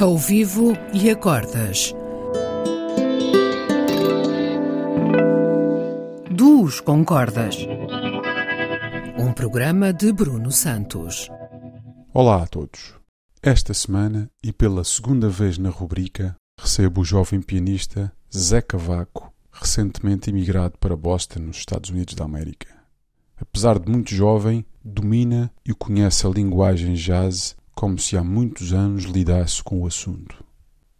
ao vivo e a cordas. Duos com cordas. Um programa de Bruno Santos. Olá a todos. Esta semana, e pela segunda vez na rubrica, recebo o jovem pianista Zé Cavaco, recentemente emigrado para Boston, nos Estados Unidos da América. Apesar de muito jovem, domina e conhece a linguagem jazz como se há muitos anos lidasse com o assunto.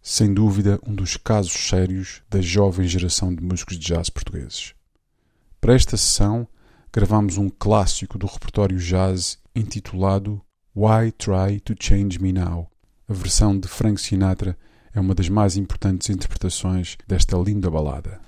Sem dúvida, um dos casos sérios da jovem geração de músicos de jazz portugueses. Para esta sessão, gravamos um clássico do repertório jazz intitulado Why Try to Change Me Now? A versão de Frank Sinatra é uma das mais importantes interpretações desta linda balada.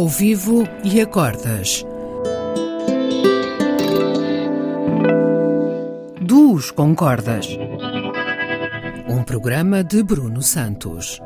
Ao vivo e acordas. Duos com cordas. Um programa de Bruno Santos.